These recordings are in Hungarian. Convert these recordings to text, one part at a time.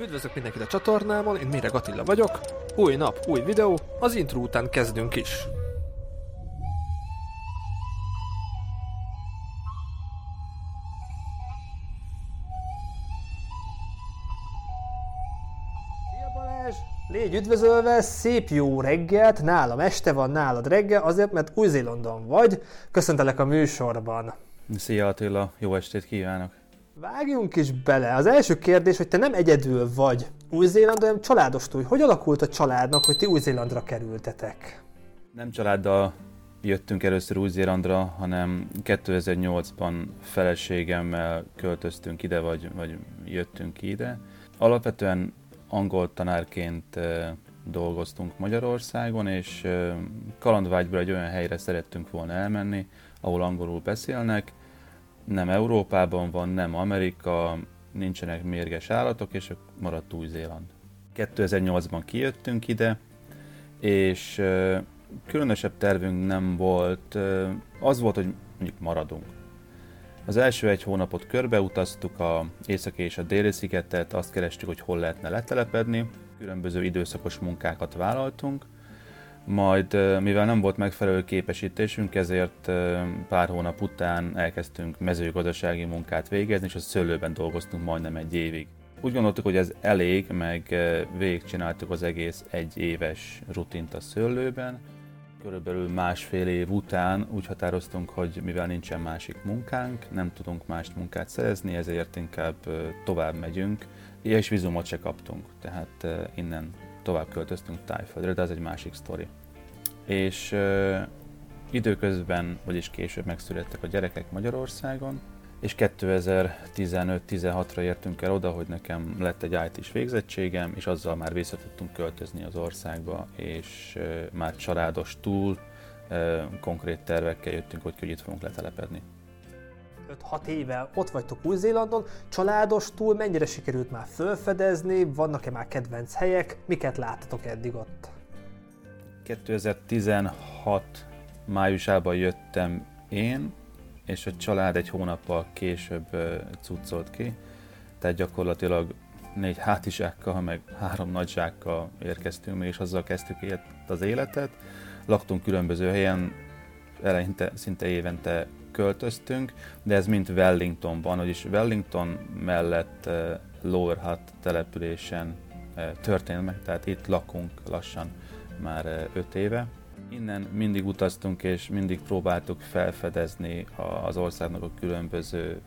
Üdvözlök mindenkit a csatornámon, én Mire Attila vagyok. Új nap, új videó, az intro után kezdünk is. Szia Balázs! Légy üdvözölve, szép jó reggelt, nálam este van, nálad reggel, azért, mert Új-Zélandon vagy. Köszöntelek a műsorban. Szia Attila, jó estét kívánok! Vágjunk is bele. Az első kérdés, hogy te nem egyedül vagy Új-Zélandon, hanem családos túl. Hogy alakult a családnak, hogy ti Új-Zélandra kerültetek? Nem családdal jöttünk először Új-Zélandra, hanem 2008-ban feleségemmel költöztünk ide, vagy, vagy jöttünk ide. Alapvetően angol tanárként dolgoztunk Magyarországon, és kalandvágyból egy olyan helyre szerettünk volna elmenni, ahol angolul beszélnek, nem Európában van, nem Amerika, nincsenek mérges állatok, és maradt Új-Zéland. 2008-ban kijöttünk ide, és különösebb tervünk nem volt, az volt, hogy mondjuk maradunk. Az első egy hónapot körbeutaztuk a északi és a déli szigetet, azt kerestük, hogy hol lehetne letelepedni, különböző időszakos munkákat vállaltunk, majd mivel nem volt megfelelő képesítésünk, ezért pár hónap után elkezdtünk mezőgazdasági munkát végezni, és a szőlőben dolgoztunk majdnem egy évig. Úgy gondoltuk, hogy ez elég, meg végigcsináltuk az egész egy éves rutint a szőlőben. Körülbelül másfél év után úgy határoztunk, hogy mivel nincsen másik munkánk, nem tudunk más munkát szerezni, ezért inkább tovább megyünk, és vizumot se kaptunk, tehát innen tovább költöztünk Tájföldre, de az egy másik sztori. És uh, időközben, vagyis később megszülettek a gyerekek Magyarországon, és 2015-16-ra értünk el oda, hogy nekem lett egy IT-s végzettségem, és azzal már vissza tudtunk költözni az országba, és uh, már családos túl uh, konkrét tervekkel jöttünk, hogy, hogy itt fogunk letelepedni. 5-6 éve ott vagytok Új-Zélandon, családos túl mennyire sikerült már felfedezni, vannak-e már kedvenc helyek, miket láttatok eddig ott? 2016 májusában jöttem én, és a család egy hónappal később cuccolt ki, tehát gyakorlatilag négy hátizsákkal, meg három nagy zsákkal érkeztünk és azzal kezdtük az életet. Laktunk különböző helyen, eleinte szinte évente költöztünk, de ez mind Wellingtonban, vagyis Wellington mellett Lower Hutt településen történt meg, tehát itt lakunk lassan már uh, öt éve. Innen mindig utaztunk, és mindig próbáltuk felfedezni az országnak a különböző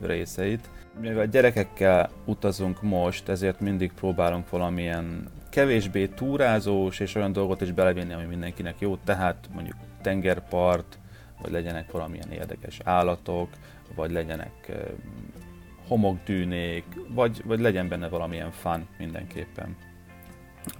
részeit. Mivel gyerekekkel utazunk most, ezért mindig próbálunk valamilyen kevésbé túrázós és olyan dolgot is belevinni, ami mindenkinek jó, tehát mondjuk tengerpart, vagy legyenek valamilyen érdekes állatok, vagy legyenek homokdűnék, vagy, vagy legyen benne valamilyen fun mindenképpen.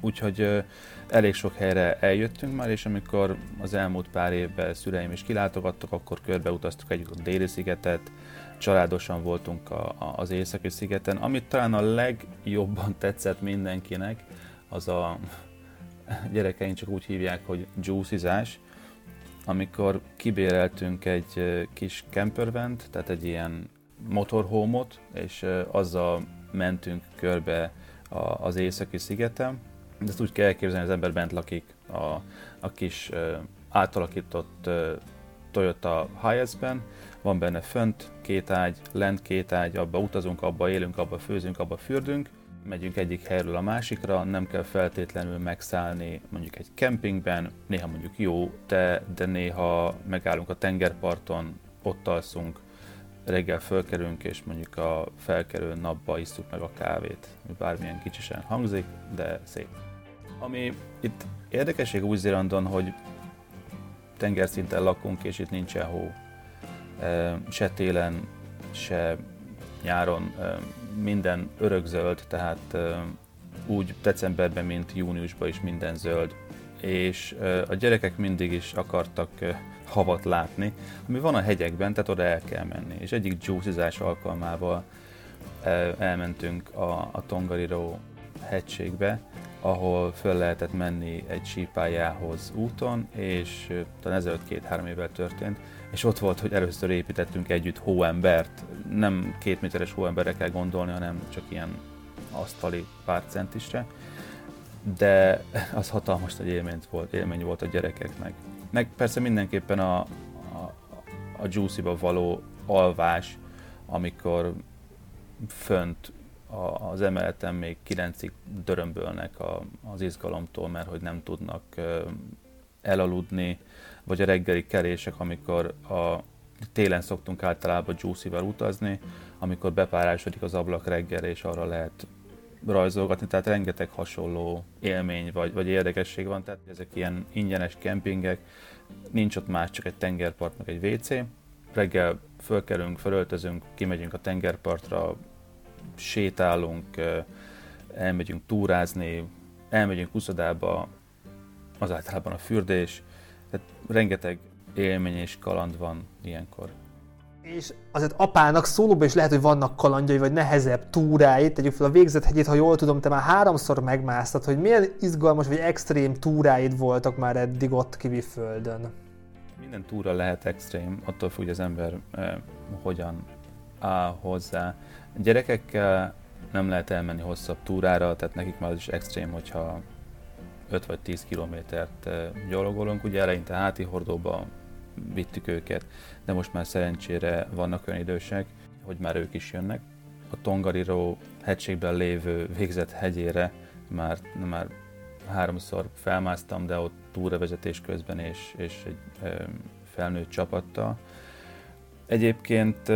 Úgyhogy elég sok helyre eljöttünk már, és amikor az elmúlt pár évben szüleim is kilátogattak, akkor körbeutaztuk együtt a déli szigetet, családosan voltunk a, a, az északi szigeten. Amit talán a legjobban tetszett mindenkinek, az a gyerekeink csak úgy hívják, hogy juicizás, amikor kibéreltünk egy kis campervent, tehát egy ilyen motorhómot, és azzal mentünk körbe az északi szigeten. De ezt úgy kell elképzelni, az ember bent lakik a, a kis átalakított Toyota Hiace-ben, van benne fönt két ágy, lent két ágy, abba utazunk, abba élünk, abba főzünk, abba fürdünk, megyünk egyik helyről a másikra, nem kell feltétlenül megszállni mondjuk egy kempingben, néha mondjuk jó, de, de néha megállunk a tengerparton, ott alszunk, reggel fölkerünk, és mondjuk a felkerő napba isztuk meg a kávét. Bármilyen kicsisen hangzik, de szép. Ami itt érdekesség Új-Zélandon, hogy tengerszinten lakunk, és itt nincsen hó. Se télen, se nyáron minden örökzöld, tehát úgy decemberben, mint júniusban is minden zöld. És a gyerekek mindig is akartak havat látni, ami van a hegyekben, tehát oda el kell menni. És egyik juicizás alkalmával elmentünk a, a Tongariro hegységbe, ahol föl lehetett menni egy sípájához úton, és talán ezelőtt két-három évvel történt, és ott volt, hogy először építettünk együtt hóembert. Nem két méteres hóemberre kell gondolni, hanem csak ilyen asztali pár centisre, de az hatalmas nagy élmény volt, élmény volt a gyerekeknek. Meg persze mindenképpen a, a, a juicy-ba való alvás, amikor fönt a, az emeleten még kilencig dörömbölnek a, az izgalomtól, mert hogy nem tudnak elaludni, vagy a reggeli kelések, amikor a télen szoktunk általában juicy utazni, amikor bepárásodik az ablak reggel, és arra lehet rajzolgatni, tehát rengeteg hasonló élmény vagy, vagy érdekesség van, tehát ezek ilyen ingyenes kempingek, nincs ott más, csak egy tengerpart, meg egy WC. Reggel fölkelünk, fölöltözünk, kimegyünk a tengerpartra, sétálunk, elmegyünk túrázni, elmegyünk uszodába, az általában a fürdés, tehát rengeteg élmény és kaland van ilyenkor. És azért apának szólóban is lehet, hogy vannak kalandjai, vagy nehezebb túrái. Tegyük fel a végzett hegyét, ha jól tudom, te már háromszor megmásztad, hogy milyen izgalmas vagy extrém túráid voltak már eddig ott földön. Minden túra lehet extrém, attól függ, hogy az ember eh, hogyan áll hozzá. Gyerekekkel nem lehet elmenni hosszabb túrára, tehát nekik már az is extrém, hogyha 5 vagy 10 kilométert gyalogolunk. Ugye eleinte háti hordóba vittük őket, de most már szerencsére vannak olyan idősek, hogy már ők is jönnek. A Tongariro hegységben lévő végzett hegyére már, már háromszor felmásztam, de ott túravezetés közben és, és egy felnőtt csapattal. Egyébként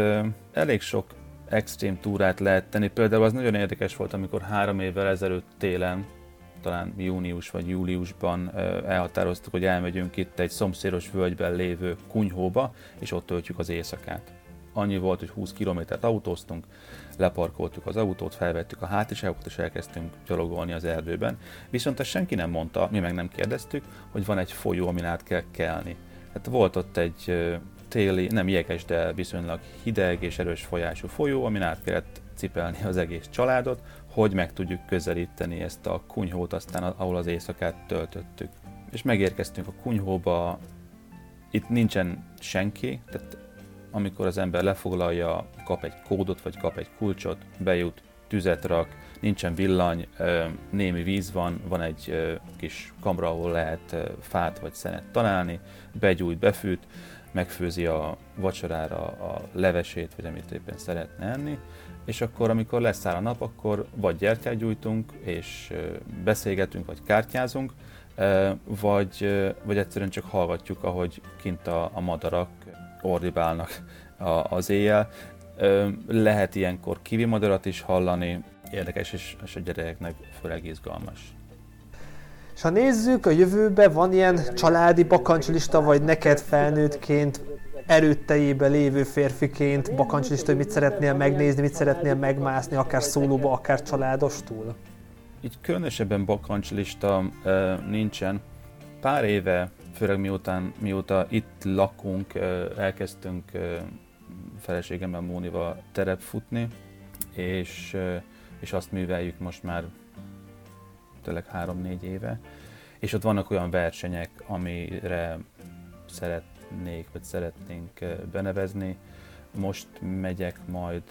elég sok extrém túrát lehet tenni. Például az nagyon érdekes volt, amikor három évvel ezelőtt télen talán június vagy júliusban elhatároztuk, hogy elmegyünk itt egy szomszédos völgyben lévő kunyhóba, és ott töltjük az éjszakát. Annyi volt, hogy 20 kilométert autóztunk, leparkoltuk az autót, felvettük a hátizságokat, és elkezdtünk gyalogolni az erdőben. Viszont ezt senki nem mondta, mi meg nem kérdeztük, hogy van egy folyó, amin át kell kelni. Hát volt ott egy téli, nem jeges, de viszonylag hideg és erős folyású folyó, amin át kellett cipelni az egész családot, hogy meg tudjuk közelíteni ezt a kunyhót, aztán ahol az éjszakát töltöttük. És megérkeztünk a kunyhóba, itt nincsen senki, tehát amikor az ember lefoglalja, kap egy kódot, vagy kap egy kulcsot, bejut, tüzet rak, nincsen villany, némi víz van, van egy kis kamra, ahol lehet fát vagy szenet találni, begyújt, befűt, megfőzi a vacsorára a levesét, vagy amit éppen szeretne enni, és akkor, amikor leszáll a nap, akkor vagy gyertyát gyújtunk, és beszélgetünk, vagy kártyázunk, vagy, vagy egyszerűen csak hallgatjuk, ahogy kint a, a madarak ordibálnak az éjjel. Lehet ilyenkor kivi madarat is hallani, érdekes, és, és a gyerekeknek főleg izgalmas. És ha nézzük, a jövőbe van ilyen családi bakancslista, vagy neked felnőttként erőttejébe lévő férfiként bakancslista, hogy mit szeretnél megnézni, mit szeretnél megmászni, akár szólóba, akár családostul? Így különösebben bakancslista nincsen. Pár éve, főleg miután, mióta itt lakunk, elkezdtünk feleségemmel Mónival terep futni, és, és azt műveljük most már tényleg három-négy éve. És ott vannak olyan versenyek, amire szeret, szeretnék, vagy szeretnénk benevezni. Most megyek majd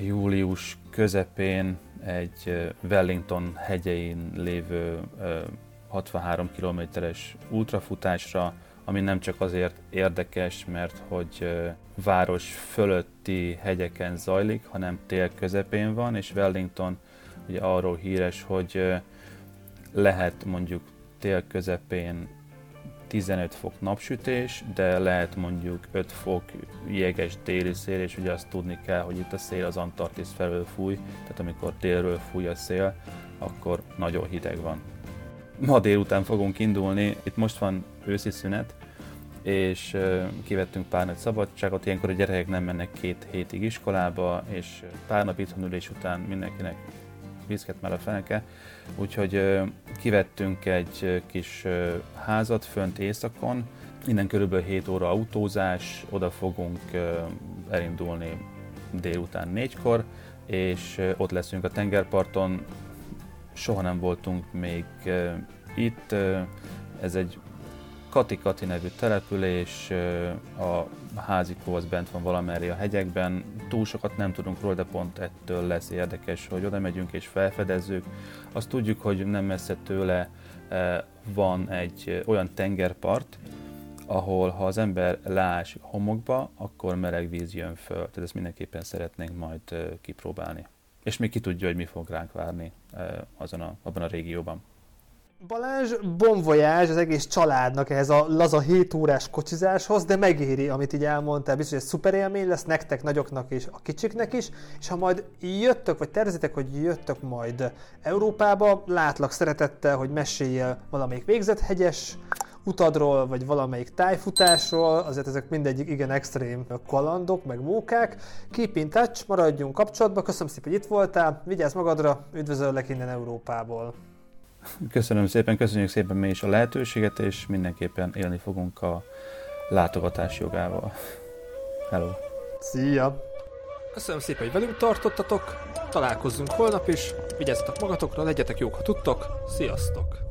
július közepén egy Wellington hegyein lévő 63 kilométeres ultrafutásra, ami nem csak azért érdekes, mert hogy város fölötti hegyeken zajlik, hanem tél közepén van, és Wellington ugye arról híres, hogy lehet mondjuk tél közepén 15 fok napsütés, de lehet mondjuk 5 fok jeges téli szél, és ugye azt tudni kell, hogy itt a szél az Antarktisz felől fúj, tehát amikor délről fúj a szél, akkor nagyon hideg van. Ma délután fogunk indulni, itt most van őszi szünet, és kivettünk pár nagy szabadságot, ilyenkor a gyerekek nem mennek két hétig iskolába, és pár nap itthonülés után mindenkinek viszket már a feneke, úgyhogy kivettünk egy kis házat fönt éjszakon, innen körülbelül 7 óra autózás, oda fogunk elindulni délután négykor, és ott leszünk a tengerparton. Soha nem voltunk még itt, ez egy Kati-Kati nevű település, a házikó az bent van valamerre a hegyekben, túl sokat nem tudunk róla, de pont ettől lesz érdekes, hogy oda megyünk és felfedezzük. Azt tudjuk, hogy nem messze tőle van egy olyan tengerpart, ahol ha az ember leás homokba, akkor meleg víz jön föl. Tehát ezt mindenképpen szeretnénk majd kipróbálni. És még ki tudja, hogy mi fog ránk várni azon a, abban a régióban. Balázs, bon az egész családnak ehhez a laza 7 órás kocsizáshoz, de megéri, amit így elmondtál, biztos, hogy ez szuper élmény lesz nektek, nagyoknak és a kicsiknek is, és ha majd jöttök, vagy tervezitek, hogy jöttök majd Európába, látlak szeretettel, hogy meséljél valamelyik végzett hegyes utadról, vagy valamelyik tájfutásról, azért ezek mindegyik igen extrém kalandok, meg mókák. Keep in touch, maradjunk kapcsolatban, köszönöm szépen, hogy itt voltál, vigyázz magadra, üdvözöllek innen Európából. Köszönöm szépen, köszönjük szépen mi is a lehetőséget, és mindenképpen élni fogunk a látogatás jogával. Hello! Szia! Köszönöm szépen, hogy velünk tartottatok, találkozzunk holnap is, vigyázzatok magatokra, legyetek jók, ha tudtok, sziasztok!